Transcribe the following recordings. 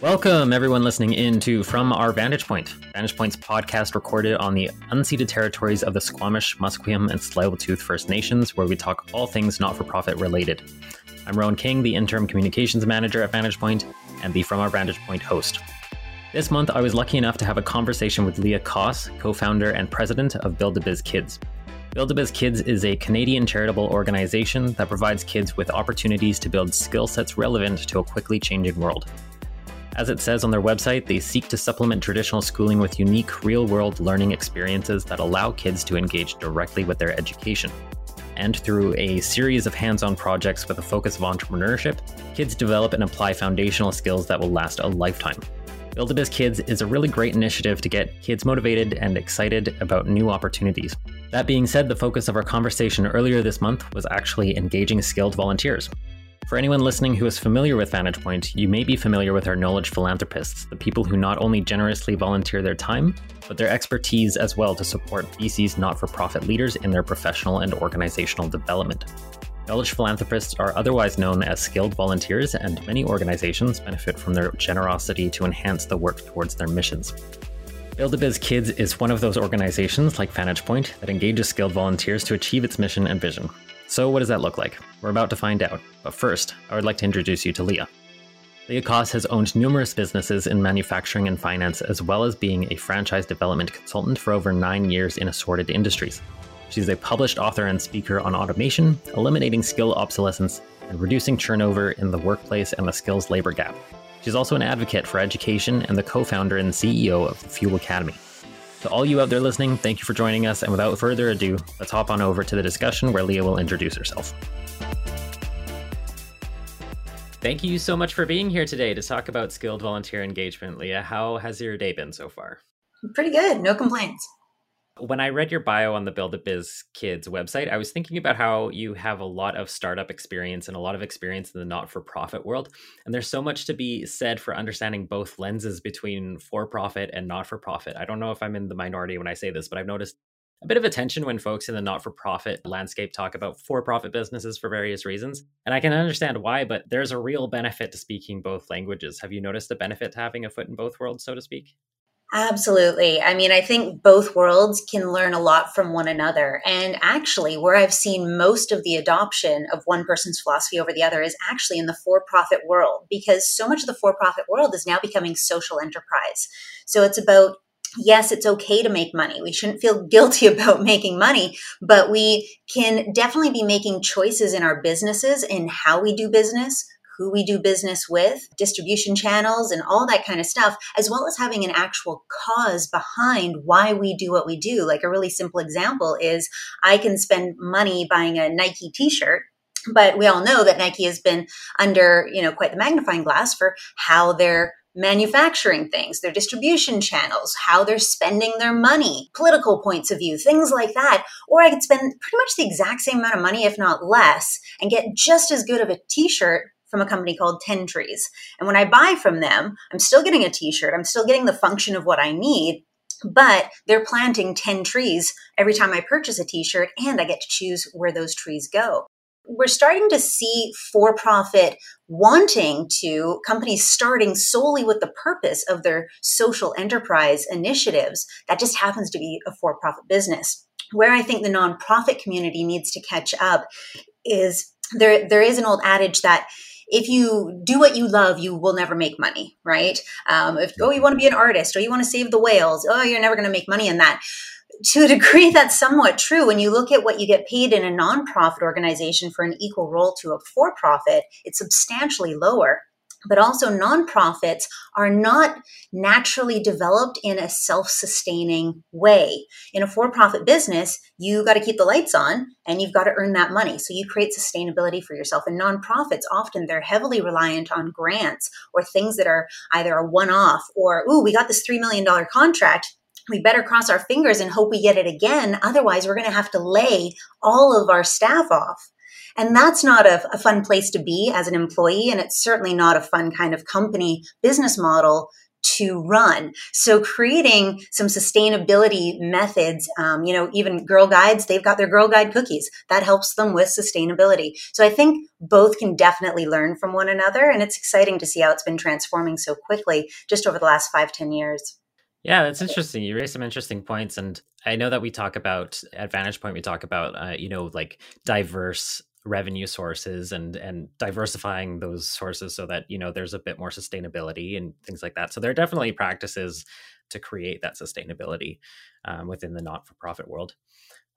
Welcome, everyone listening in to From Our Vantage Point, Vantage Point's podcast recorded on the unceded territories of the Squamish, Musqueam, and Tsleil-Waututh First Nations, where we talk all things not-for-profit related. I'm Rowan King, the interim communications manager at Vantage Point, and the From Our Vantage Point host. This month, I was lucky enough to have a conversation with Leah Coss, co-founder and president of Build a Biz Kids. Build a Biz Kids is a Canadian charitable organization that provides kids with opportunities to build skill sets relevant to a quickly changing world. As it says on their website, they seek to supplement traditional schooling with unique real world learning experiences that allow kids to engage directly with their education. And through a series of hands on projects with a focus of entrepreneurship, kids develop and apply foundational skills that will last a lifetime. Build a Biz Kids is a really great initiative to get kids motivated and excited about new opportunities. That being said, the focus of our conversation earlier this month was actually engaging skilled volunteers. For anyone listening who is familiar with Vantage Point, you may be familiar with our knowledge philanthropists, the people who not only generously volunteer their time, but their expertise as well to support BC's not for profit leaders in their professional and organizational development. Knowledge philanthropists are otherwise known as skilled volunteers, and many organizations benefit from their generosity to enhance the work towards their missions. Build a Biz Kids is one of those organizations, like Vantage Point, that engages skilled volunteers to achieve its mission and vision. So, what does that look like? We're about to find out. But first, I would like to introduce you to Leah. Leah Coss has owned numerous businesses in manufacturing and finance, as well as being a franchise development consultant for over nine years in assorted industries. She's a published author and speaker on automation, eliminating skill obsolescence, and reducing turnover in the workplace and the skills labor gap. She's also an advocate for education and the co founder and CEO of the Fuel Academy. To all you out there listening, thank you for joining us. And without further ado, let's hop on over to the discussion where Leah will introduce herself. Thank you so much for being here today to talk about skilled volunteer engagement. Leah, how has your day been so far? Pretty good. No complaints. When I read your bio on the Build a Biz Kids website, I was thinking about how you have a lot of startup experience and a lot of experience in the not for profit world. And there's so much to be said for understanding both lenses between for profit and not for profit. I don't know if I'm in the minority when I say this, but I've noticed a bit of attention when folks in the not for profit landscape talk about for profit businesses for various reasons. And I can understand why, but there's a real benefit to speaking both languages. Have you noticed the benefit to having a foot in both worlds, so to speak? Absolutely. I mean, I think both worlds can learn a lot from one another. And actually, where I've seen most of the adoption of one person's philosophy over the other is actually in the for profit world, because so much of the for profit world is now becoming social enterprise. So it's about yes, it's okay to make money. We shouldn't feel guilty about making money, but we can definitely be making choices in our businesses in how we do business, who we do business with, distribution channels, and all that kind of stuff, as well as having an actual cause behind why we do what we do. Like a really simple example is I can spend money buying a Nike t shirt but we all know that Nike has been under, you know, quite the magnifying glass for how they're manufacturing things, their distribution channels, how they're spending their money, political points of view, things like that. Or I could spend pretty much the exact same amount of money, if not less, and get just as good of a t shirt from a company called 10 Trees. And when I buy from them, I'm still getting a t shirt, I'm still getting the function of what I need. But they're planting 10 trees every time I purchase a t shirt, and I get to choose where those trees go. We're starting to see for profit wanting to, companies starting solely with the purpose of their social enterprise initiatives. That just happens to be a for profit business. Where I think the nonprofit community needs to catch up is there, there is an old adage that if you do what you love, you will never make money, right? Um, if oh, you want to be an artist or you want to save the whales, oh, you're never going to make money in that. To a degree, that's somewhat true. When you look at what you get paid in a nonprofit organization for an equal role to a for profit, it's substantially lower but also nonprofits are not naturally developed in a self-sustaining way. In a for-profit business, you got to keep the lights on and you've got to earn that money. So you create sustainability for yourself. And nonprofits often they're heavily reliant on grants or things that are either a one-off or ooh, we got this 3 million dollar contract we better cross our fingers and hope we get it again. Otherwise, we're going to have to lay all of our staff off. And that's not a, a fun place to be as an employee. And it's certainly not a fun kind of company business model to run. So creating some sustainability methods, um, you know, even Girl Guides, they've got their Girl Guide cookies. That helps them with sustainability. So I think both can definitely learn from one another. And it's exciting to see how it's been transforming so quickly just over the last five, ten years. Yeah, that's interesting. You raise some interesting points, and I know that we talk about at Vantage Point. We talk about uh, you know like diverse revenue sources and and diversifying those sources so that you know there's a bit more sustainability and things like that. So there are definitely practices to create that sustainability um, within the not-for-profit world.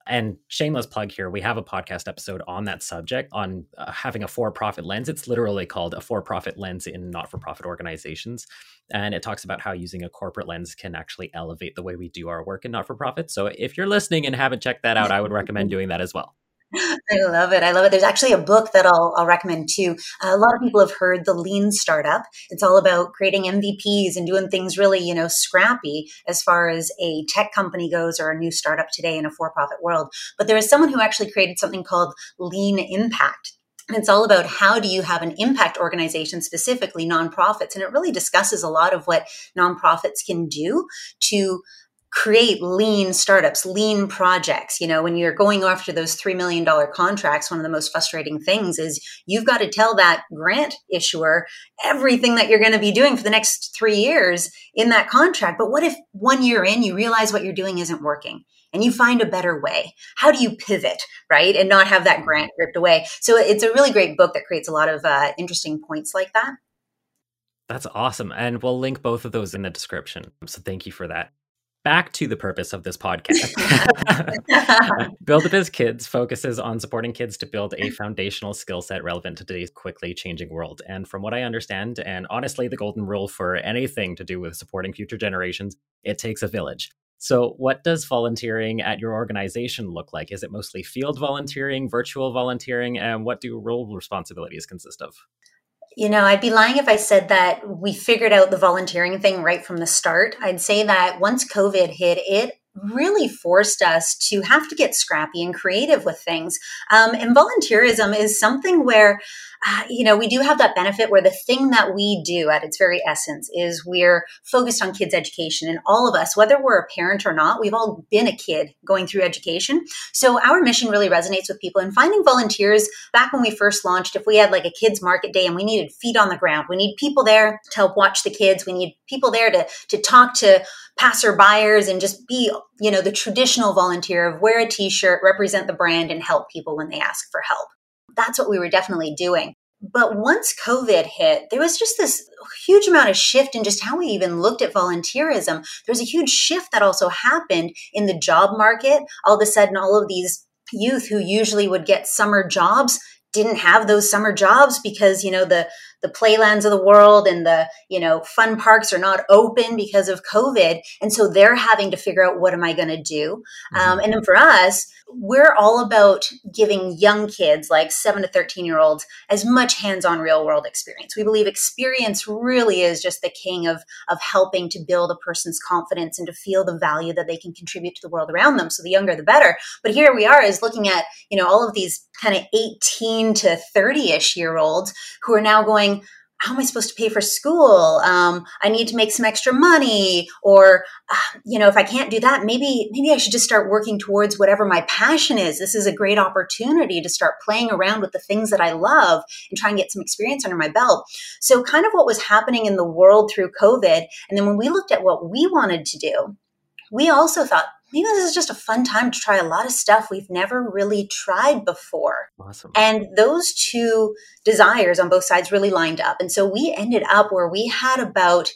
And shameless plug here we have a podcast episode on that subject on uh, having a for-profit lens. It's literally called a for-profit lens in not-for-profit organizations. And it talks about how using a corporate lens can actually elevate the way we do our work in not-for-profit. So if you're listening and haven't checked that out i would recommend doing that as well I love it. I love it. There's actually a book that I'll, I'll recommend too. A lot of people have heard the lean startup. It's all about creating MVPs and doing things really, you know, scrappy as far as a tech company goes or a new startup today in a for profit world. But there is someone who actually created something called lean impact. And it's all about how do you have an impact organization, specifically nonprofits. And it really discusses a lot of what nonprofits can do to create lean startups, lean projects. You know, when you're going after those $3 million contracts, one of the most frustrating things is you've got to tell that grant issuer everything that you're going to be doing for the next three years in that contract. But what if one year in, you realize what you're doing isn't working? and you find a better way. How do you pivot, right? And not have that grant ripped away. So it's a really great book that creates a lot of uh, interesting points like that. That's awesome. And we'll link both of those in the description. So thank you for that back to the purpose of this podcast. build a Biz Kids focuses on supporting kids to build a foundational skill set relevant to today's quickly changing world. And from what I understand, and honestly, the golden rule for anything to do with supporting future generations, it takes a village. So, what does volunteering at your organization look like? Is it mostly field volunteering, virtual volunteering, and what do role responsibilities consist of? You know, I'd be lying if I said that we figured out the volunteering thing right from the start. I'd say that once COVID hit, it really forced us to have to get scrappy and creative with things. Um, and volunteerism is something where uh, you know, we do have that benefit where the thing that we do at its very essence is we're focused on kids' education. And all of us, whether we're a parent or not, we've all been a kid going through education. So our mission really resonates with people. And finding volunteers, back when we first launched, if we had like a kids' market day and we needed feet on the ground, we need people there to help watch the kids, we need people there to, to talk to passerbyers and just be, you know, the traditional volunteer of wear a t-shirt, represent the brand, and help people when they ask for help that's what we were definitely doing. But once COVID hit, there was just this huge amount of shift in just how we even looked at volunteerism. There was a huge shift that also happened in the job market. All of a sudden, all of these youth who usually would get summer jobs didn't have those summer jobs because you know the the playlands of the world and the you know fun parks are not open because of covid. And so they're having to figure out what am i going to do? Mm-hmm. um, and then for us we're all about giving young kids like 7 to 13 year olds as much hands-on real world experience. We believe experience really is just the king of of helping to build a person's confidence and to feel the value that they can contribute to the world around them. So the younger the better. But here we are is looking at you know all of these kind of 18 to 30ish year olds who are now going how am I supposed to pay for school? Um, I need to make some extra money, or uh, you know, if I can't do that, maybe maybe I should just start working towards whatever my passion is. This is a great opportunity to start playing around with the things that I love and try and get some experience under my belt. So, kind of what was happening in the world through COVID, and then when we looked at what we wanted to do, we also thought maybe this is just a fun time to try a lot of stuff we've never really tried before. Awesome. And those two desires on both sides really lined up. And so we ended up where we had about,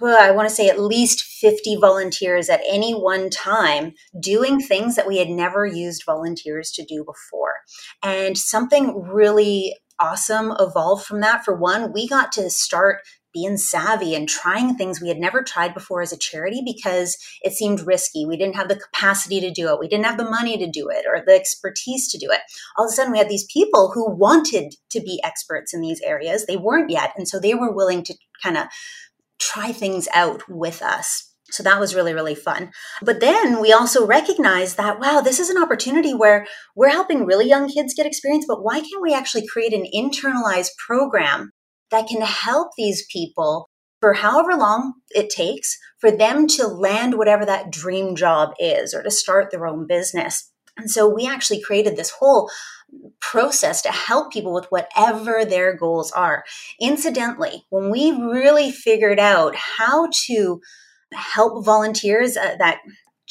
well, I want to say at least 50 volunteers at any one time doing things that we had never used volunteers to do before. And something really awesome evolved from that. For one, we got to start being savvy and trying things we had never tried before as a charity because it seemed risky. We didn't have the capacity to do it. We didn't have the money to do it or the expertise to do it. All of a sudden, we had these people who wanted to be experts in these areas. They weren't yet. And so they were willing to kind of try things out with us. So that was really, really fun. But then we also recognized that, wow, this is an opportunity where we're helping really young kids get experience, but why can't we actually create an internalized program that can help these people for however long it takes for them to land whatever that dream job is or to start their own business. And so we actually created this whole process to help people with whatever their goals are. Incidentally, when we really figured out how to help volunteers uh, that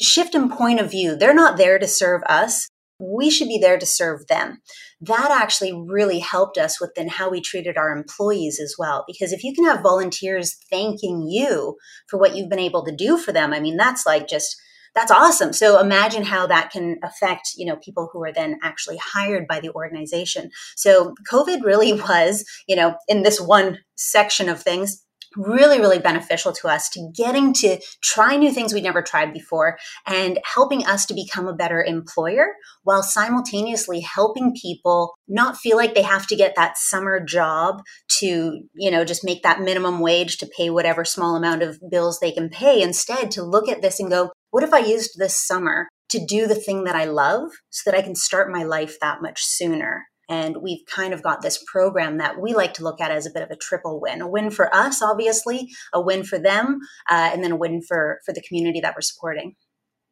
shift in point of view, they're not there to serve us. We should be there to serve them. That actually really helped us within how we treated our employees as well. Because if you can have volunteers thanking you for what you've been able to do for them, I mean, that's like just that's awesome. So imagine how that can affect, you know, people who are then actually hired by the organization. So COVID really was, you know, in this one section of things, really, really beneficial to us to getting to try new things we'd never tried before and helping us to become a better employer while simultaneously helping people not feel like they have to get that summer job to, you know, just make that minimum wage to pay whatever small amount of bills they can pay. Instead, to look at this and go, what if I used this summer to do the thing that I love so that I can start my life that much sooner? And we've kind of got this program that we like to look at as a bit of a triple win a win for us, obviously, a win for them, uh, and then a win for, for the community that we're supporting.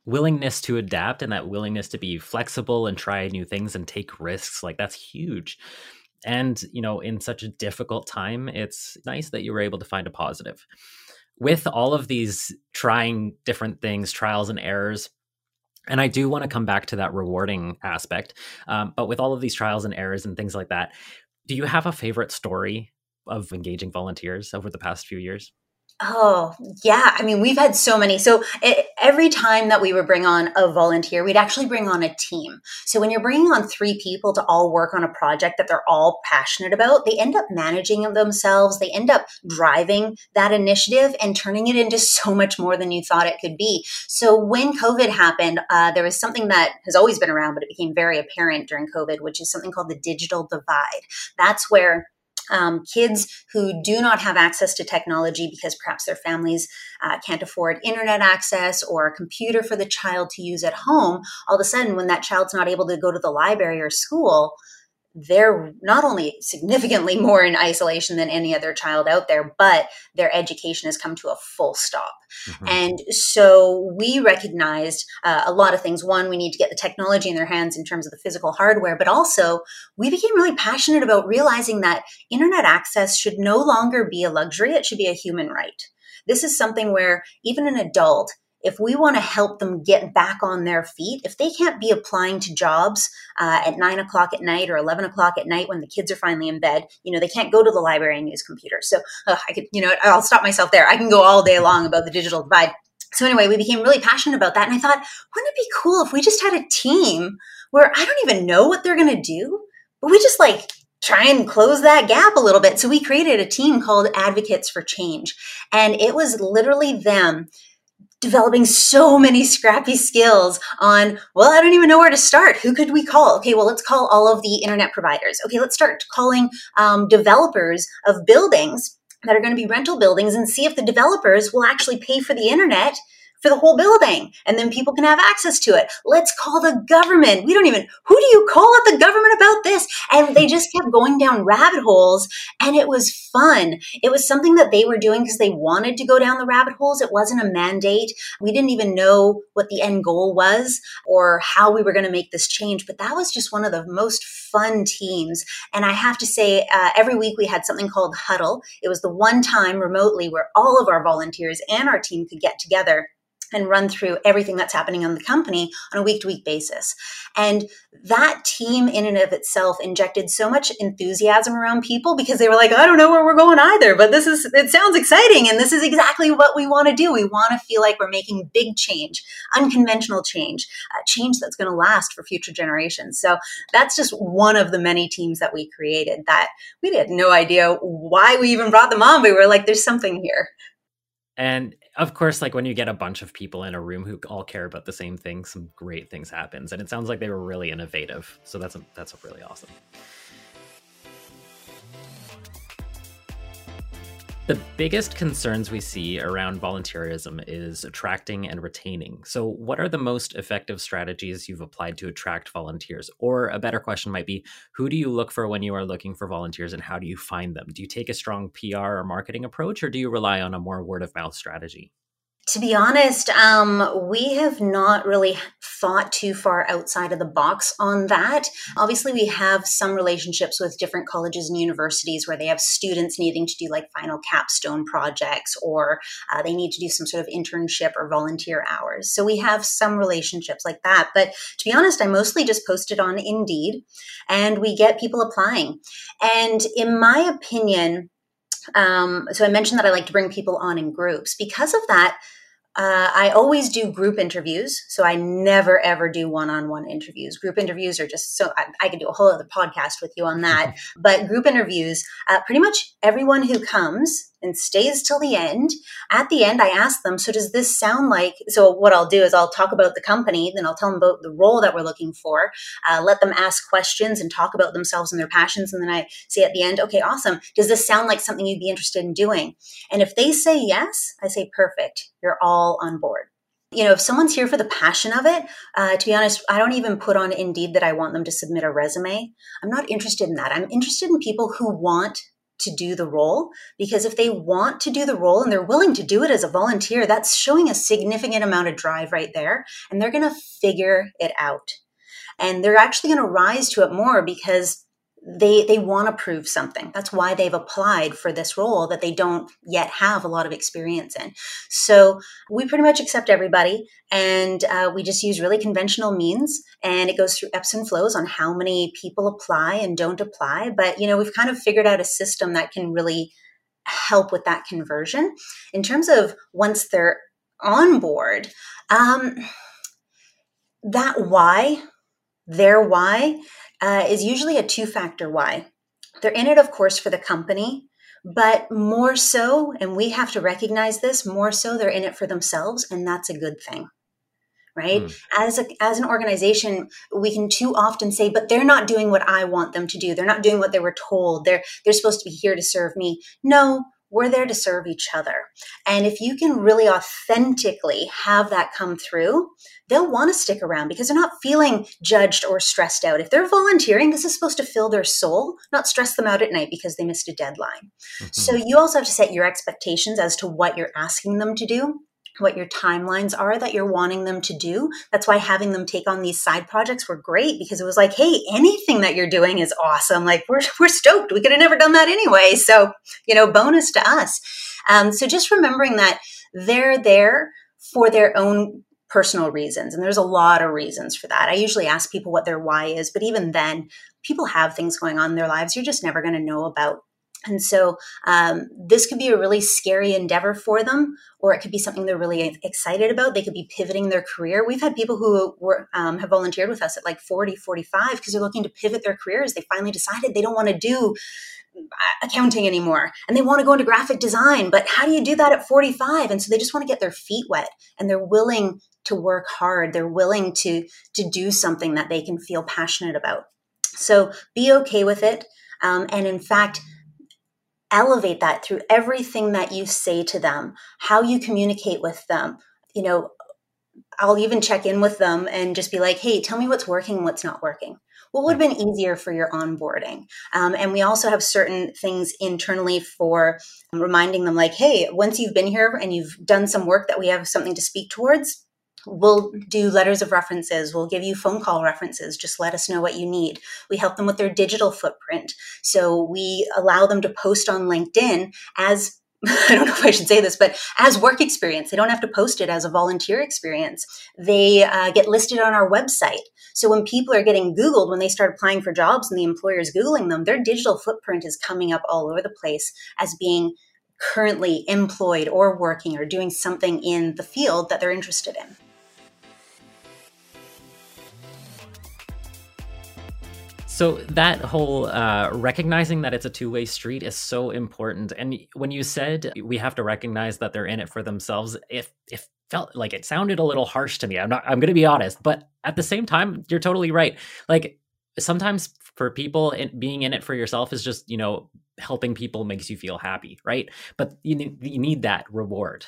Willingness to adapt and that willingness to be flexible and try new things and take risks, like that's huge. And, you know, in such a difficult time, it's nice that you were able to find a positive with all of these trying different things, trials and errors, and I do want to come back to that rewarding aspect. Um, but with all of these trials and errors and things like that, do you have a favorite story of engaging volunteers over the past few years? Oh, yeah. I mean, we've had so many. So it, every time that we would bring on a volunteer, we'd actually bring on a team. So when you're bringing on three people to all work on a project that they're all passionate about, they end up managing themselves. They end up driving that initiative and turning it into so much more than you thought it could be. So when COVID happened, uh, there was something that has always been around, but it became very apparent during COVID, which is something called the digital divide. That's where um, kids who do not have access to technology because perhaps their families uh, can't afford internet access or a computer for the child to use at home, all of a sudden, when that child's not able to go to the library or school, they're not only significantly more in isolation than any other child out there, but their education has come to a full stop. Mm-hmm. And so we recognized uh, a lot of things. One, we need to get the technology in their hands in terms of the physical hardware, but also we became really passionate about realizing that internet access should no longer be a luxury, it should be a human right. This is something where even an adult if we want to help them get back on their feet, if they can't be applying to jobs uh, at nine o'clock at night or 11 o'clock at night when the kids are finally in bed, you know, they can't go to the library and use computers. So uh, I could, you know, I'll stop myself there. I can go all day long about the digital divide. So anyway, we became really passionate about that. And I thought, wouldn't it be cool if we just had a team where I don't even know what they're going to do, but we just like try and close that gap a little bit. So we created a team called Advocates for Change. And it was literally them developing so many scrappy skills on, well, I don't even know where to start. Who could we call? Okay, well, let's call all of the internet providers. Okay, let's start calling um, developers of buildings that are going to be rental buildings and see if the developers will actually pay for the internet for the whole building and then people can have access to it. Let's call the government. We don't even, who do you call at the government about this? And they just kept going down rabbit holes and it was fun. It was something that they were doing because they wanted to go down the rabbit holes. It wasn't a mandate. We didn't even know what the end goal was or how we were going to make this change, but that was just one of the most fun teams. And I have to say, uh, every week we had something called Huddle. It was the one time remotely where all of our volunteers and our team could get together and run through everything that's happening on the company on a week to week basis. And that team, in and of itself, injected so much enthusiasm around people because they were like, I don't know where we're going either, but this is, it sounds exciting. And this is exactly what we want to do. We want to feel like we're making big change, unconventional change, uh, change that's going to last for future generations. So that's just one of the many teams that we created that we had no idea why we even brought them on. We were like, there's something here. And of course, like when you get a bunch of people in a room who all care about the same thing, some great things happens. And it sounds like they were really innovative. So that's a, that's a really awesome. The biggest concerns we see around volunteerism is attracting and retaining. So, what are the most effective strategies you've applied to attract volunteers? Or a better question might be who do you look for when you are looking for volunteers and how do you find them? Do you take a strong PR or marketing approach or do you rely on a more word of mouth strategy? To be honest, um, we have not really thought too far outside of the box on that. Obviously, we have some relationships with different colleges and universities where they have students needing to do like final capstone projects or uh, they need to do some sort of internship or volunteer hours. So we have some relationships like that. But to be honest, I mostly just post it on Indeed and we get people applying. And in my opinion, um, so I mentioned that I like to bring people on in groups. Because of that, uh, I always do group interviews, so I never ever do one-on-one interviews. Group interviews are just so I, I could do a whole other podcast with you on that. but group interviews, uh, pretty much everyone who comes and stays till the end. At the end, I ask them, so does this sound like? So, what I'll do is I'll talk about the company, then I'll tell them about the role that we're looking for, uh, let them ask questions and talk about themselves and their passions. And then I say at the end, okay, awesome. Does this sound like something you'd be interested in doing? And if they say yes, I say, perfect, you're all on board you know, if someone's here for the passion of it, uh, to be honest, I don't even put on Indeed that I want them to submit a resume. I'm not interested in that. I'm interested in people who want to do the role because if they want to do the role and they're willing to do it as a volunteer, that's showing a significant amount of drive right there. And they're going to figure it out. And they're actually going to rise to it more because they they want to prove something. That's why they've applied for this role that they don't yet have a lot of experience in. So we pretty much accept everybody and uh, we just use really conventional means and it goes through ebbs and flows on how many people apply and don't apply but you know we've kind of figured out a system that can really help with that conversion. In terms of once they're on board um, that why their why uh, is usually a two factor why. They're in it, of course, for the company, but more so, and we have to recognize this, more so they're in it for themselves, and that's a good thing. Right. Mm. As a, as an organization, we can too often say, but they're not doing what I want them to do. They're not doing what they were told. They're they're supposed to be here to serve me. No, we're there to serve each other. And if you can really authentically have that come through, they'll want to stick around because they're not feeling judged or stressed out. If they're volunteering, this is supposed to fill their soul, not stress them out at night because they missed a deadline. Mm-hmm. So you also have to set your expectations as to what you're asking them to do what your timelines are that you're wanting them to do. That's why having them take on these side projects were great because it was like, hey, anything that you're doing is awesome. Like we're we're stoked. We could have never done that anyway. So you know, bonus to us. Um, so just remembering that they're there for their own personal reasons, and there's a lot of reasons for that. I usually ask people what their why is, but even then, people have things going on in their lives you're just never going to know about and so um, this could be a really scary endeavor for them, or it could be something they're really excited about. They could be pivoting their career. We've had people who were, um, have volunteered with us at like 40, 45 because they're looking to pivot their careers. They finally decided they don't want to do uh, accounting anymore and they want to go into graphic design but how do you do that at 45 and so they just want to get their feet wet and they're willing to work hard they're willing to to do something that they can feel passionate about so be okay with it um, and in fact elevate that through everything that you say to them, how you communicate with them. You know, I'll even check in with them and just be like, hey, tell me what's working what's not working. What would have been easier for your onboarding? Um, and we also have certain things internally for reminding them, like, hey, once you've been here and you've done some work that we have something to speak towards, We'll do letters of references. We'll give you phone call references. Just let us know what you need. We help them with their digital footprint. So we allow them to post on LinkedIn as I don't know if I should say this, but as work experience, they don't have to post it as a volunteer experience. They uh, get listed on our website. So when people are getting Googled, when they start applying for jobs and the employer is Googling them, their digital footprint is coming up all over the place as being currently employed or working or doing something in the field that they're interested in. So that whole uh, recognizing that it's a two-way street is so important. And when you said we have to recognize that they're in it for themselves, if if felt like it sounded a little harsh to me. I'm not. I'm going to be honest, but at the same time, you're totally right. Like sometimes for people and being in it for yourself is just you know helping people makes you feel happy right but you need, you need that reward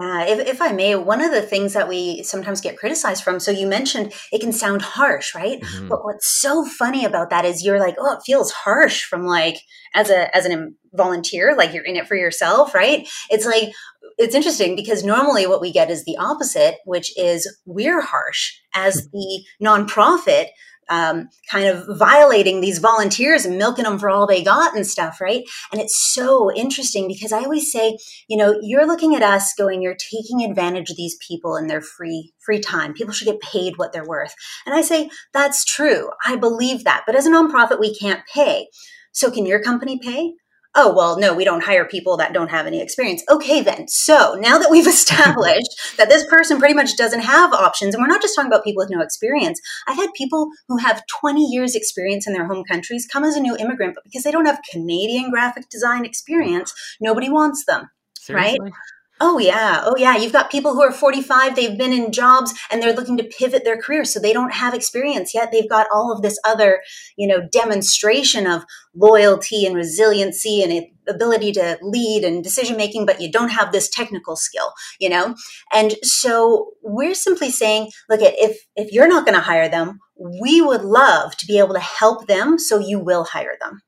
yeah, if, if I may, one of the things that we sometimes get criticized from, so you mentioned it can sound harsh, right? Mm-hmm. But what's so funny about that is you're like, oh, it feels harsh from like as a as an volunteer, like you're in it for yourself, right? It's like it's interesting because normally what we get is the opposite, which is we're harsh as the nonprofit um, kind of violating these volunteers and milking them for all they got and stuff, right? And it's so interesting because I always say, you know, you're looking at us going, you're taking advantage of these people in their free free time. People should get paid what they're worth. And I say, that's true. I believe that. But as a nonprofit, we can't pay. So can your company pay? Oh, well, no, we don't hire people that don't have any experience. Okay, then. So now that we've established that this person pretty much doesn't have options, and we're not just talking about people with no experience, I've had people who have 20 years experience in their home countries come as a new immigrant, but because they don't have Canadian graphic design experience, nobody wants them. Seriously? Right? Oh, yeah. Oh, yeah. You've got people who are 45, they've been in jobs and they're looking to pivot their career. So they don't have experience yet. They've got all of this other, you know, demonstration of loyalty and resiliency and ability to lead and decision making, but you don't have this technical skill, you know? And so we're simply saying, look at if, if you're not going to hire them, we would love to be able to help them so you will hire them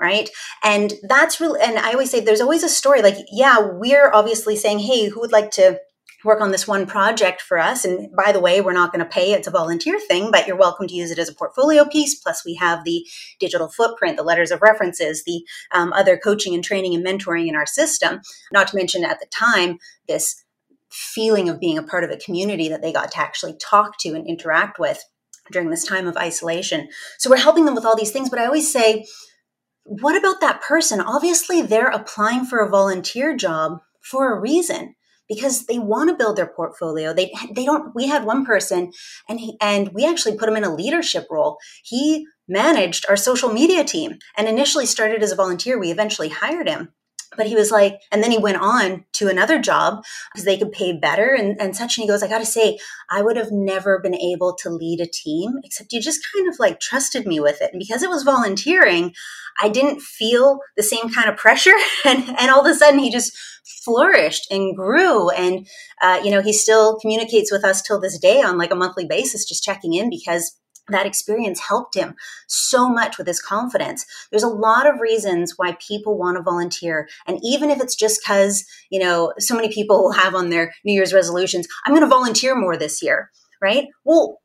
right? And that's really and i always say there's always a story like yeah we're obviously saying hey who would like to work on this one project for us? And by the way we're not going to pay it's a volunteer thing but you're welcome to use it as a portfolio piece plus we have the digital footprint the letters of references the um, other coaching and training and mentoring in our system. Not to mention at the time this feeling of being a part of a community that they got to actually talk to and interact with during this time of isolation. So we're helping them with all these things but i always say what about that person? Obviously, they're applying for a volunteer job for a reason because they want to build their portfolio. They they don't. We had one person, and he, and we actually put him in a leadership role. He managed our social media team and initially started as a volunteer. We eventually hired him, but he was like, and then he went on to another job because they could pay better and, and such. And he goes, I got to say, I would have never been able to lead a team, except you just kind of like trusted me with it. And because it was volunteering, I didn't feel the same kind of pressure. And, and all of a sudden, he just flourished and grew. And, uh, you know, he still communicates with us till this day on like a monthly basis, just checking in because that experience helped him so much with his confidence. There's a lot of reasons why people want to volunteer. And even if it's just because, you know, so many people have on their New Year's resolutions, I'm going to volunteer more this year, right? Well,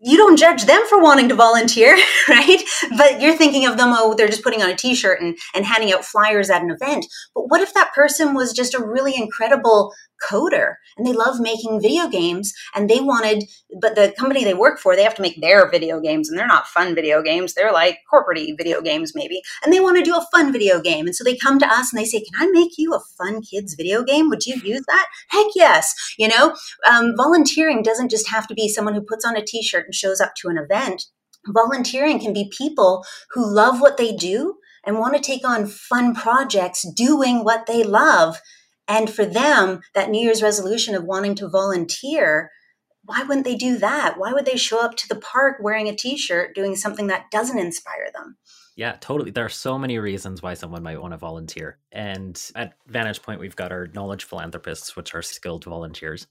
you don't judge them for wanting to volunteer, right? But you're thinking of them, oh, they're just putting on a t-shirt and, and handing out flyers at an event. But what if that person was just a really incredible coder and they love making video games and they wanted but the company they work for they have to make their video games and they're not fun video games. They're like corporate video games maybe. And they want to do a fun video game. And so they come to us and they say can i make you a fun kids video game? Would you use that? Heck yes you know? Um, volunteering doesn't just have to be someone who puts on a t-shirt and shows up to an event volunteering can be people who love what they do and want to take on fun projects doing what they love and for them, that New Year's resolution of wanting to volunteer, why wouldn't they do that? Why would they show up to the park wearing a t shirt doing something that doesn't inspire them? Yeah, totally. There are so many reasons why someone might want to volunteer. And at Vantage Point, we've got our knowledge philanthropists, which are skilled volunteers.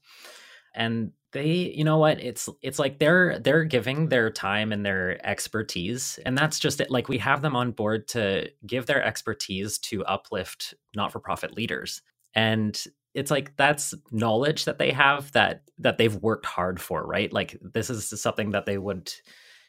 And they, you know what, it's it's like they're they're giving their time and their expertise. And that's just it. Like we have them on board to give their expertise to uplift not-for-profit leaders and it's like that's knowledge that they have that that they've worked hard for right like this is something that they would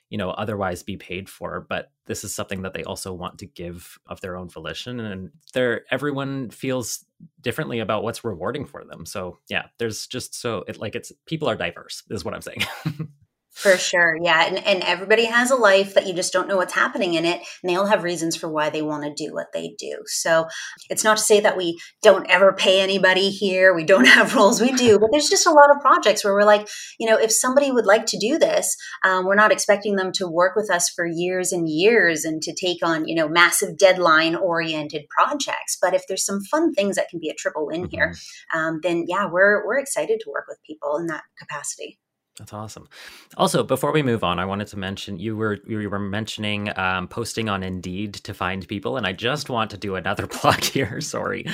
you know otherwise be paid for but this is something that they also want to give of their own volition and they're everyone feels differently about what's rewarding for them. So yeah there's just so it like it's people are diverse is what i'm saying For sure. Yeah. And, and everybody has a life that you just don't know what's happening in it. And they all have reasons for why they want to do what they do. So it's not to say that we don't ever pay anybody here. We don't have roles. We do. But there's just a lot of projects where we're like, you know, if somebody would like to do this, um, we're not expecting them to work with us for years and years and to take on, you know, massive deadline oriented projects. But if there's some fun things that can be a triple win mm-hmm. here, um, then yeah, we're, we're excited to work with people in that capacity. That's awesome. Also, before we move on, I wanted to mention you were you were mentioning um, posting on Indeed to find people, and I just want to do another plug here. Sorry,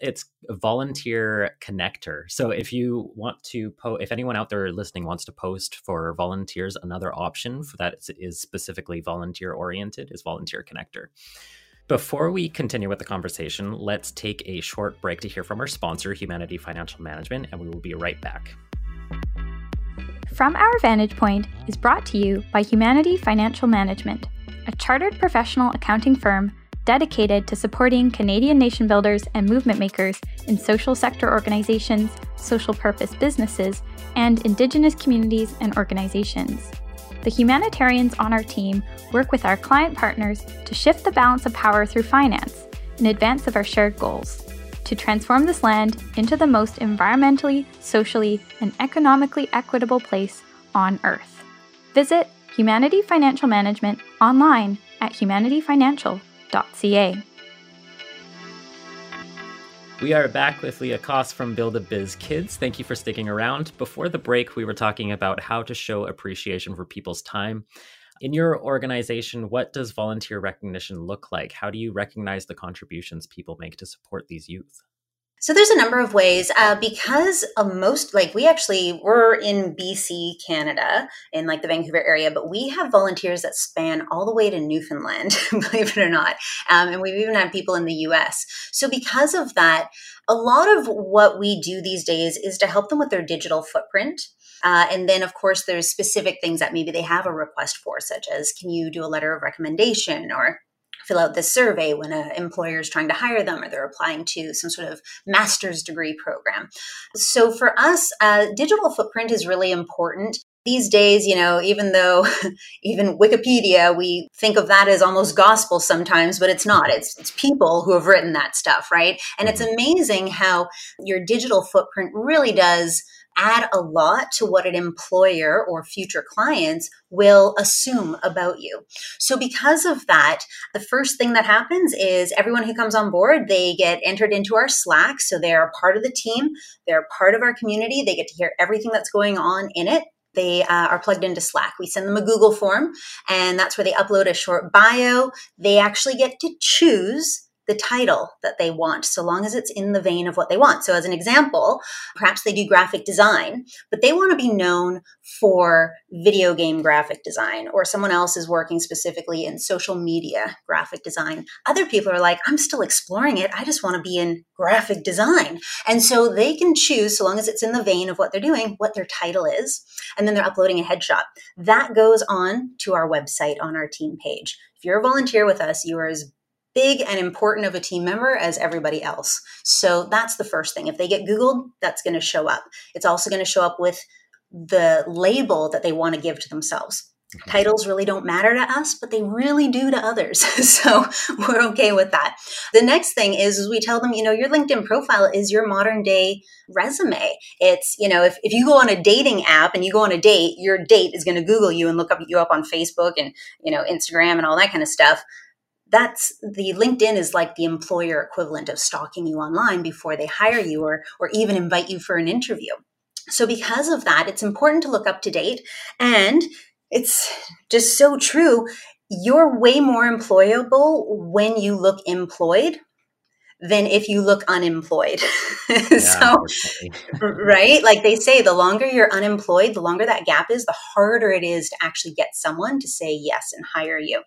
it's Volunteer Connector. So if you want to post, if anyone out there listening wants to post for volunteers, another option for that is specifically volunteer oriented is Volunteer Connector. Before we continue with the conversation, let's take a short break to hear from our sponsor, Humanity Financial Management, and we will be right back. From Our Vantage Point is brought to you by Humanity Financial Management, a chartered professional accounting firm dedicated to supporting Canadian nation builders and movement makers in social sector organizations, social purpose businesses, and Indigenous communities and organizations. The humanitarians on our team work with our client partners to shift the balance of power through finance in advance of our shared goals to transform this land into the most environmentally, socially, and economically equitable place on Earth. Visit Humanity Financial Management online at humanityfinancial.ca. We are back with Leah Coss from Build a Biz Kids. Thank you for sticking around. Before the break, we were talking about how to show appreciation for people's time. In your organization, what does volunteer recognition look like? How do you recognize the contributions people make to support these youth? So there's a number of ways uh, because of most like we actually we're in BC, Canada, in like the Vancouver area, but we have volunteers that span all the way to Newfoundland, believe it or not, um, and we've even had people in the U.S. So because of that, a lot of what we do these days is to help them with their digital footprint. Uh, and then, of course, there's specific things that maybe they have a request for, such as can you do a letter of recommendation or fill out this survey when an employer is trying to hire them or they're applying to some sort of master's degree program. So for us, uh, digital footprint is really important. These days, you know, even though even Wikipedia, we think of that as almost gospel sometimes, but it's not. It's, it's people who have written that stuff, right? And it's mm-hmm. amazing how your digital footprint really does add a lot to what an employer or future clients will assume about you. So because of that, the first thing that happens is everyone who comes on board, they get entered into our Slack. So they're part of the team. They're part of our community. They get to hear everything that's going on in it they uh, are plugged into Slack. We send them a Google form, and that's where they upload a short bio. They actually get to choose the title that they want, so long as it's in the vein of what they want. So, as an example, perhaps they do graphic design, but they want to be known for video game graphic design, or someone else is working specifically in social media graphic design. Other people are like, I'm still exploring it. I just want to be in graphic design. And so they can choose, so long as it's in the vein of what they're doing, what their title is. And then they're uploading a headshot. That goes on to our website on our team page. If you're a volunteer with us, you are as big and important of a team member as everybody else. So that's the first thing. If they get Googled, that's going to show up. It's also going to show up with the label that they want to give to themselves. Mm-hmm. Titles really don't matter to us, but they really do to others. so we're okay with that. The next thing is, is we tell them, you know, your LinkedIn profile is your modern day resume. It's, you know, if, if you go on a dating app and you go on a date, your date is going to Google you and look up you up on Facebook and, you know, Instagram and all that kind of stuff that's the LinkedIn is like the employer equivalent of stalking you online before they hire you or or even invite you for an interview. So because of that, it's important to look up to date and it's just so true. You're way more employable when you look employed than if you look unemployed. Yeah, so, right? Like they say, the longer you're unemployed, the longer that gap is, the harder it is to actually get someone to say yes and hire you.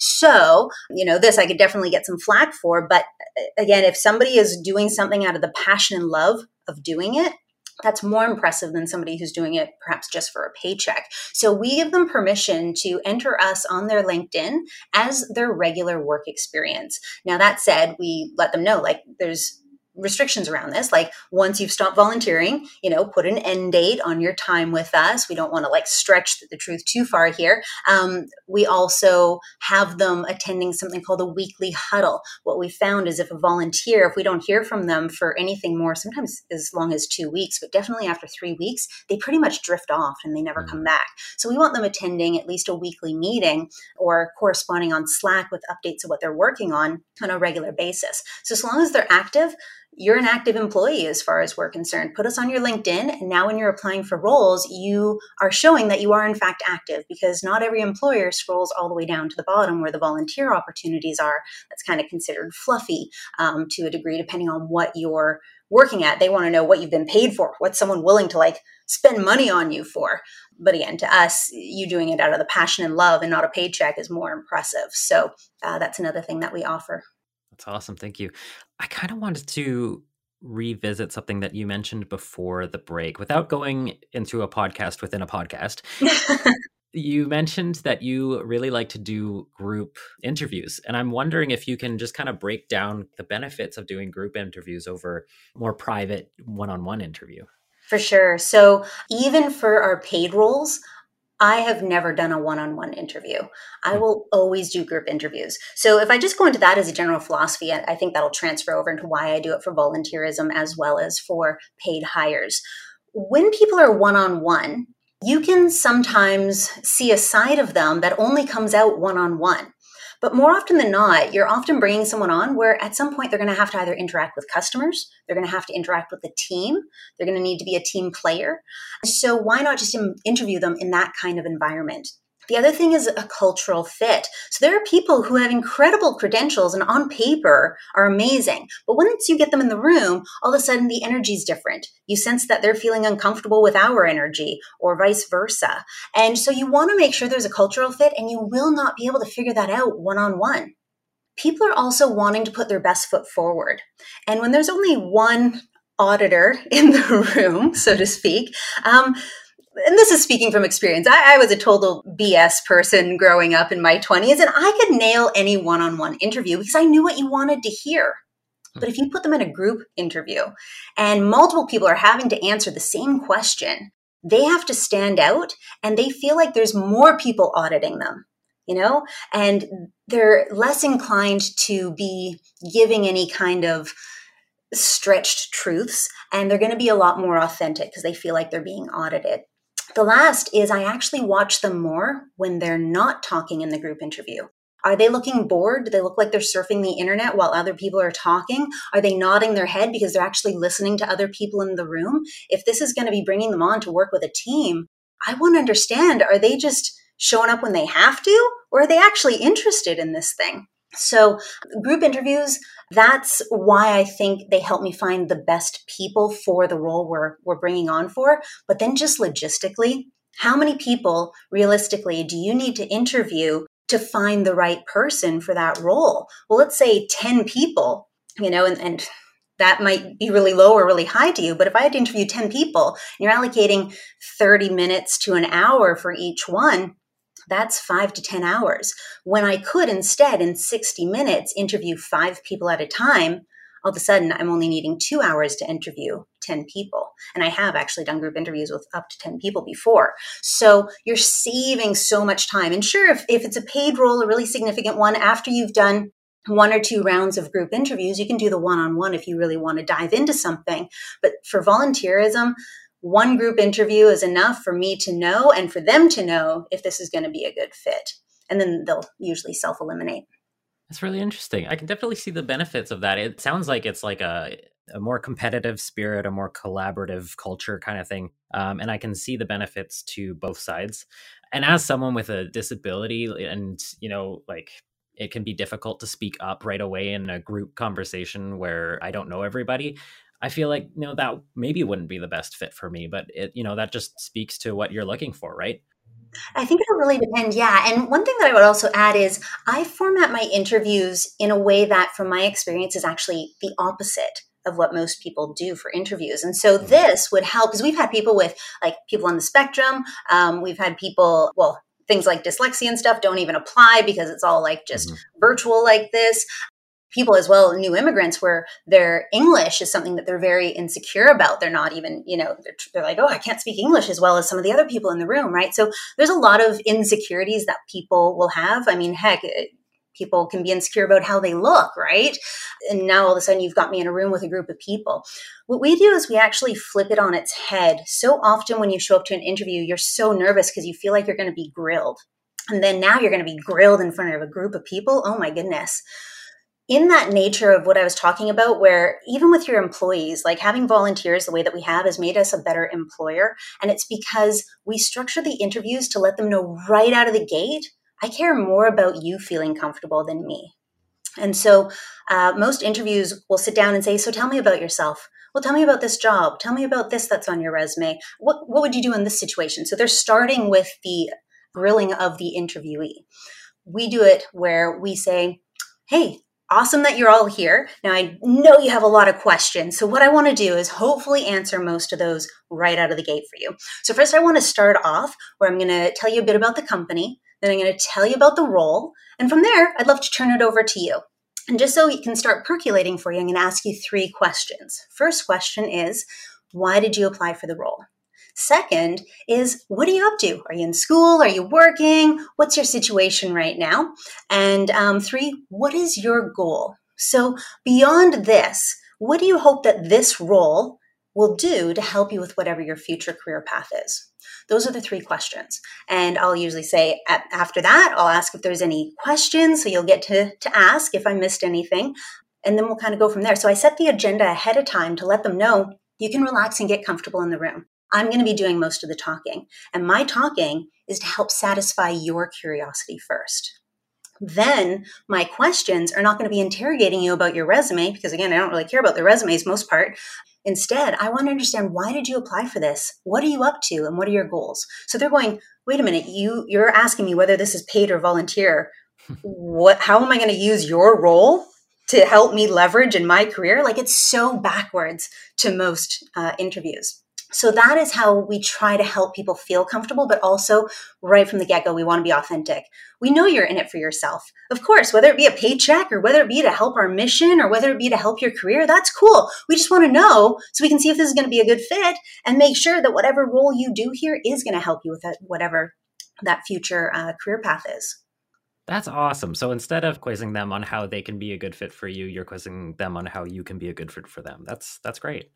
So, you know, this I could definitely get some flack for. But uh, again, if somebody is doing something out of the passion and love of doing it, that's more impressive than somebody who's doing it perhaps just for a paycheck. So we give them permission to enter us on their LinkedIn as their regular work experience. Now, that said, we let them know like there's restrictions around this. Like once you've stopped volunteering you know put an end date on your time with us. We don't want to like stretch the truth too far here. Um, we also have them attending something called a weekly huddle. What we found is if a volunteer if we don't hear from them for anything more sometimes as long as two weeks but definitely after three weeks they pretty much drift off and they never mm-hmm. come back. So we want them attending at least a weekly meeting or corresponding on slack with updates of what they're working on on a regular basis. So as long as they're active you're an active employee as far as we're concerned. Put us on your LinkedIn. And now, when you're applying for roles, you are showing that you are, in fact, active because not every employer scrolls all the way down to the bottom where the volunteer opportunities are. That's kind of considered fluffy um, to a degree, depending on what you're working at. They want to know what you've been paid for, what's someone willing to like spend money on you for. But again, to us, you doing it out of the passion and love and not a paycheck is more impressive. So uh, that's another thing that we offer. That's awesome. Thank you. I kind of wanted to revisit something that you mentioned before the break without going into a podcast within a podcast. you mentioned that you really like to do group interviews. And I'm wondering if you can just kind of break down the benefits of doing group interviews over more private one on one interview. For sure. So, even for our paid roles, I have never done a one on one interview. I hmm. will always do group interviews. So, if I just go into that as a general philosophy, I think that'll transfer over into why I do it for volunteerism as well as for paid hires. When people are one on one, you can sometimes see a side of them that only comes out one on one. But more often than not, you're often bringing someone on where at some point they're going to have to either interact with customers, they're going to have to interact with the team, they're going to need to be a team player. So why not just interview them in that kind of environment? The other thing is a cultural fit. So there are people who have incredible credentials and on paper are amazing. But once you get them in the room, all of a sudden the energy is different. You sense that they're feeling uncomfortable with our energy or vice versa. And so you want to make sure there's a cultural fit and you will not be able to figure that out one on one. People are also wanting to put their best foot forward. And when there's only one auditor in the room, so to speak, um, and this is speaking from experience. I, I, was a total BS person growing up in my 20s, and I could nail any one on one interview because I knew what you wanted to hear. But if you put them in a group interview and multiple people are having to answer the same question, they have to stand out and they feel like there's more people auditing them, you know, and they're less inclined to be giving any kind of stretched truths and they're going to be a lot more authentic because they feel like they're being audited. The last is I actually watch them more when they're not talking in the group interview. Are they looking bored? Do they look like they're surfing the internet while other people are talking? Are they nodding their head because they're actually listening to other people in the room? If this is going to be bringing them on to work with a team, I want to understand are they just showing up when they have to, or are they actually interested in this thing? So, group interviews, that's why I think they help me find the best people for the role we're, we're bringing on for. But then, just logistically, how many people realistically do you need to interview to find the right person for that role? Well, let's say 10 people, you know, and, and that might be really low or really high to you. But if I had to interview 10 people, and you're allocating 30 minutes to an hour for each one, that's five to 10 hours. When I could instead, in 60 minutes, interview five people at a time, all of a sudden I'm only needing two hours to interview 10 people. And I have actually done group interviews with up to 10 people before. So you're saving so much time. And sure, if, if it's a paid role, a really significant one, after you've done one or two rounds of group interviews, you can do the one on one if you really want to dive into something. But for volunteerism, one group interview is enough for me to know and for them to know if this is going to be a good fit. And then they'll usually self eliminate. That's really interesting. I can definitely see the benefits of that. It sounds like it's like a, a more competitive spirit, a more collaborative culture kind of thing. Um, and I can see the benefits to both sides. And as someone with a disability, and, you know, like it can be difficult to speak up right away in a group conversation where I don't know everybody. I feel like you know that maybe wouldn't be the best fit for me, but it you know that just speaks to what you're looking for, right? I think it'll really depend. Yeah. And one thing that I would also add is I format my interviews in a way that, from my experience, is actually the opposite of what most people do for interviews. And so mm-hmm. this would help because we've had people with like people on the spectrum. Um, we've had people, well, things like dyslexia and stuff don't even apply because it's all like just mm-hmm. virtual like this people as well new immigrants where their english is something that they're very insecure about. They're not even you know they're, they're, like oh i can't speak english as well as some of the other people in the room right? So there's a lot of insecurities that people will have. I mean heck it, people can be insecure about how they look right? And now all of a sudden you've got me in a room with a group of people. What we do is we actually flip it on its head. So often when you show up to an interview you're so nervous because you feel like you're going to be grilled. And then now you're going to be grilled in front of a group of people? Oh my goodness in that nature of what I was talking about, where even with your employees, like having volunteers the way that we have has made us a better employer. And it's because we structure the interviews to let them know right out of the gate I care more about you feeling comfortable than me. And so uh, most interviews will sit down and say, So tell me about yourself. Well, tell me about this job. Tell me about this that's on your resume. What, what would you do in this situation? So they're starting with the grilling of the interviewee. We do it where we say, Hey, awesome that you're all here. Now, I know you have a lot of questions. So, what I want to do is hopefully answer most of those right out of the gate for you. So, first, I want to start off where I'm going to tell you a bit about the company. Then I'm going to tell you about the role. And from there, I'd love to turn it over to you. And just so you can start percolating for you, I'm going to ask you three questions. First question is Why did you apply for the role? Second is what are you up to? Are you in school? Are you working? What's your situation right now? And um, three, what is your goal? So, beyond this, what do you hope that this role will do to help you with whatever your future career path is? Those are the three questions. And I'll usually say after that, I'll ask if there's any questions. So you'll get to, to ask if I missed anything. And then we'll kind of go from there. So I set the agenda ahead of time to let them know you can relax and get comfortable in the room. I'm going to be doing most of the talking. And my talking is to help satisfy your curiosity first. Then my questions are not going to be interrogating you about your resume because again, I don't really care about the resumes most part. Instead, I want to understand why did you apply for this? What are you up to and what are your goals? So they're going, wait a minute, you you're asking me whether this is paid or volunteer. what how am I going to use your role to help me leverage in my career? Like it's so backwards to most uh, interviews. So that is how we try to help people feel comfortable, but also right from the get go, we want to be authentic. We know you're in it for yourself. Of course, whether it be a paycheck or whether it be to help our mission or whether it be to help your career, that's cool. We just want to know so we can see if this is going to be a good fit and make sure that whatever role you do here is going to help you with whatever that future uh, career path is. That's awesome. So instead of quizzing them on how they can be a good fit for you, you're quizzing them on how you can be a good fit for them. That's that's great.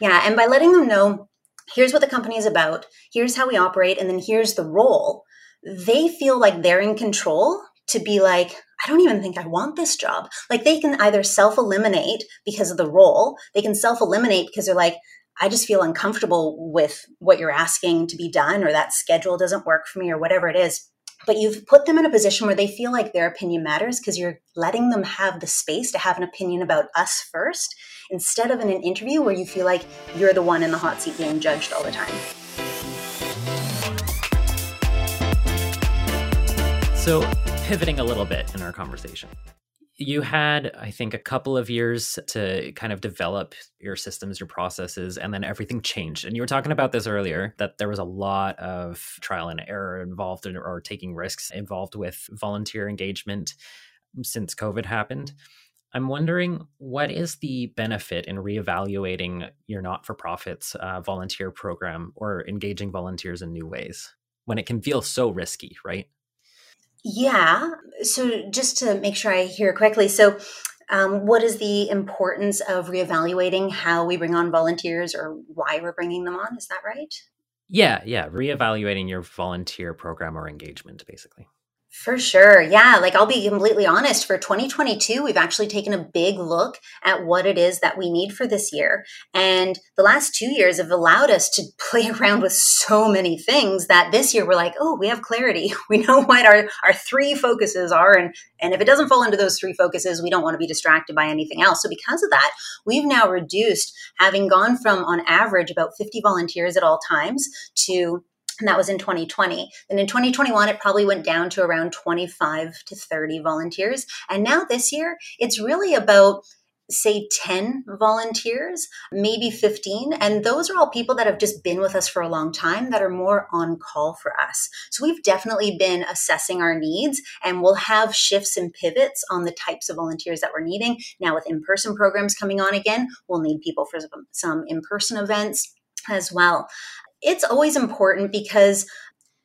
Yeah, and by letting them know here's what the company is about, here's how we operate, and then here's the role, they feel like they're in control to be like, I don't even think I want this job. Like they can either self eliminate because of the role, they can self eliminate because they're like, I just feel uncomfortable with what you're asking to be done, or that schedule doesn't work for me, or whatever it is. But you've put them in a position where they feel like their opinion matters because you're letting them have the space to have an opinion about us first instead of in an interview where you feel like you're the one in the hot seat being judged all the time. So, pivoting a little bit in our conversation, you had, I think, a couple of years to kind of develop your systems, your processes, and then everything changed. And you were talking about this earlier that there was a lot of trial and error involved in, or taking risks involved with volunteer engagement since COVID happened. I'm wondering what is the benefit in reevaluating your not for profits uh, volunteer program or engaging volunteers in new ways when it can feel so risky, right? Yeah. So, just to make sure I hear correctly, so um, what is the importance of reevaluating how we bring on volunteers or why we're bringing them on? Is that right? Yeah, yeah. Reevaluating your volunteer program or engagement, basically. For sure. Yeah. Like I'll be completely honest, for 2022, we've actually taken a big look at what it is that we need for this year. And the last two years have allowed us to play around with so many things that this year we're like, oh, we have clarity. We know what our, our three focuses are. And, and if it doesn't fall into those three focuses, we don't want to be distracted by anything else. So because of that, we've now reduced having gone from on average about 50 volunteers at all times to and that was in 2020. And in 2021, it probably went down to around 25 to 30 volunteers. And now this year, it's really about say 10 volunteers, maybe 15. And those are all people that have just been with us for a long time that are more on call for us. So we've definitely been assessing our needs and we'll have shifts and pivots on the types of volunteers that we're needing. Now, with in person programs coming on again, we'll need people for some in person events as well it's always important because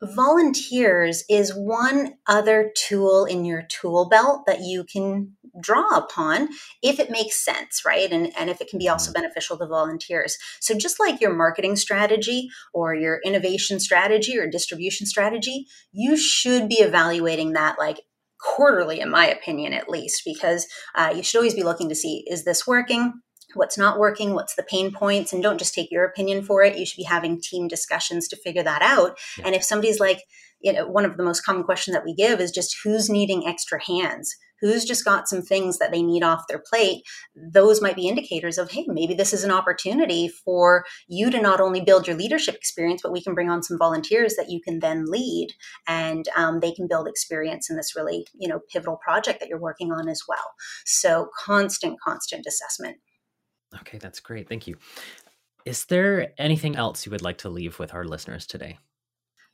volunteers is one other tool in your tool belt that you can draw upon if it makes sense right and, and if it can be also mm-hmm. beneficial to volunteers so just like your marketing strategy or your innovation strategy or distribution strategy you should be evaluating that like quarterly, in my opinion, at least, because uh, you should always be looking to see is this working? What's not working? What's the pain points? And don't just take your opinion for it. You should be having team discussions to figure that out. Yeah. And if somebody's like, you know, one of the most common questions that we give is just who's needing extra hands? who's just got some things that they need off their plate, those might be indicators of, hey, maybe this is an opportunity for you to not only build your leadership experience, but we can bring on some volunteers that you can then lead and um, they can build experience in this really, you know, pivotal project that you're working on as well. So constant, constant assessment. Okay, that's great. Thank you. Is there anything else you would like to leave with our listeners today?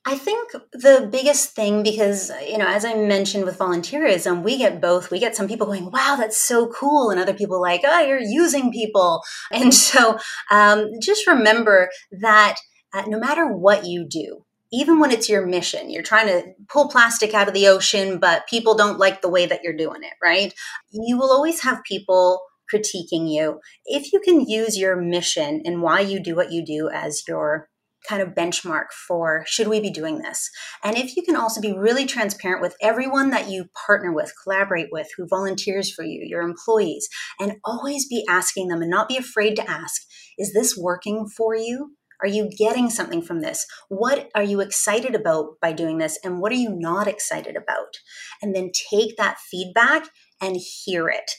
I think the biggest thing, because, you know, as I mentioned with volunteerism, we get both. We get some people going, wow, that's so cool. And other people like, oh, you're using people. And so um, just remember that uh, no matter what you do, even when it's your mission, you're trying to pull plastic out of the ocean, but people don't like the way that you're doing it, right? You will always have people critiquing you. If you can use your mission and why you do what you do as your kind of benchmark for should we be doing this? And if you can also be really transparent with everyone that you partner with, collaborate with, who volunteers for you, your employees, and always be asking them and not be afraid to ask, is this working for you? Are you getting something from this? What are you excited about by doing this? And what are you not excited about? And then take that feedback and hear it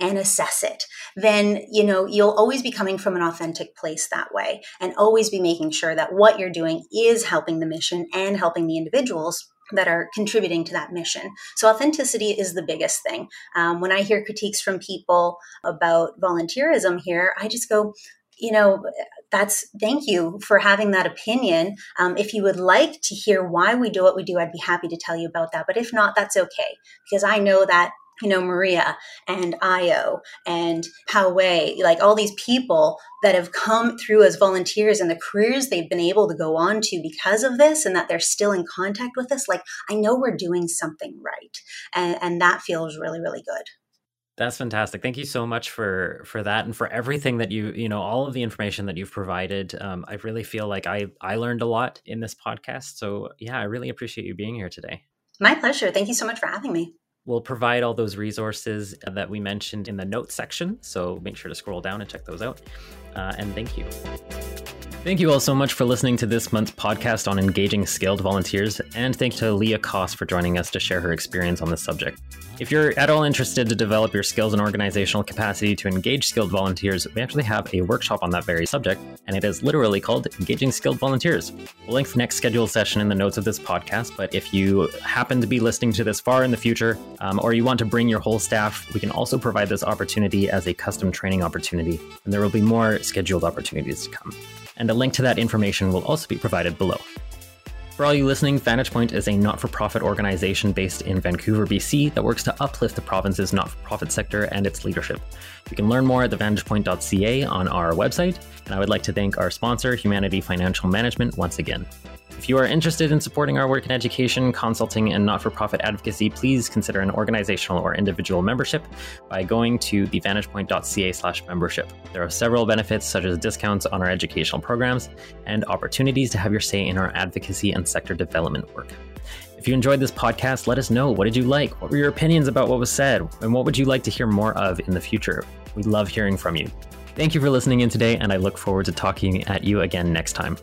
and assess it, then you know you'll always be coming from an authentic place that way and always be making sure that what you're doing is helping the mission and helping the individuals that are contributing to that mission. So authenticity is the biggest thing. Um, when I hear critiques from people about volunteerism here, I just go, you know, that's thank you for having that opinion. Um, if you would like to hear why we do what we do, I'd be happy to tell you about that. But if not, that's okay because I know that you know, Maria and Io and Poway, like all these people that have come through as volunteers and the careers they've been able to go on to because of this and that they're still in contact with us. Like, I know we're doing something right. And, and that feels really, really good. That's fantastic. Thank you so much for for that and for everything that you you know all of the information that you've provided. Um, I really feel like I I learned a lot in this podcast. So yeah, I really appreciate you being here today. My pleasure. Thank you so much for having me. We'll provide all those resources that we mentioned in the notes section. So make sure to scroll down and check those out. Uh, and thank you. Thank you all so much for listening to this month's podcast on engaging skilled volunteers, and thank you to Leah Coss for joining us to share her experience on this subject. If you're at all interested to develop your skills and organizational capacity to engage skilled volunteers, we actually have a workshop on that very subject, and it is literally called Engaging Skilled Volunteers. We'll link the next scheduled session in the notes of this podcast, but if you happen to be listening to this far in the future, um, or you want to bring your whole staff, we can also provide this opportunity as a custom training opportunity, and there will be more scheduled opportunities to come and a link to that information will also be provided below. For all you listening, Vantage Point is a not for profit organization based in Vancouver, BC that works to uplift the province's not for profit sector and its leadership. You can learn more at thevantagepoint.ca on our website, and I would like to thank our sponsor, Humanity Financial Management, once again. If you are interested in supporting our work in education, consulting, and not for profit advocacy, please consider an organizational or individual membership by going to thevantagepoint.ca slash membership. There are several benefits, such as discounts on our educational programs and opportunities to have your say in our advocacy and sector development work. If you enjoyed this podcast, let us know. What did you like? What were your opinions about what was said? And what would you like to hear more of in the future? We love hearing from you. Thank you for listening in today, and I look forward to talking at you again next time.